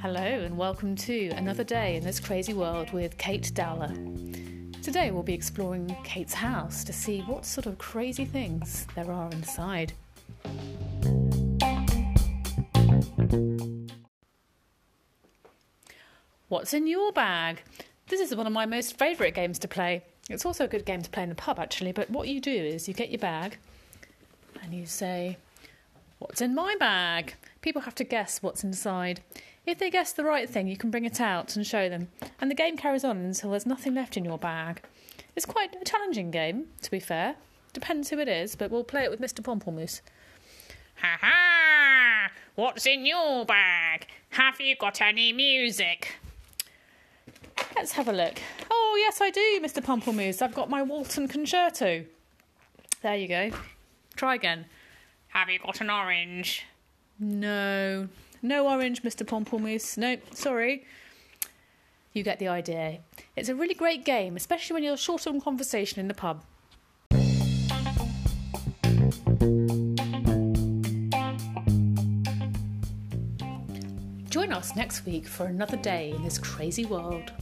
Hello, and welcome to another day in this crazy world with Kate Dowler. Today, we'll be exploring Kate's house to see what sort of crazy things there are inside. What's in your bag? This is one of my most favourite games to play. It's also a good game to play in the pub, actually, but what you do is you get your bag and you say, What's in my bag? People have to guess what's inside. If they guess the right thing, you can bring it out and show them, and the game carries on until there's nothing left in your bag. It's quite a challenging game, to be fair. Depends who it is, but we'll play it with Mr. Pomplamoose. Ha ha! What's in your bag? Have you got any music? Let's have a look. Oh, yes, I do, Mr. Pomplamoose. I've got my Walton Concerto. There you go. Try again. Have you got an orange? No. No orange, Mr. Pomplamoose. No, sorry. You get the idea. It's a really great game, especially when you're short on conversation in the pub. Join us next week for another day in this crazy world.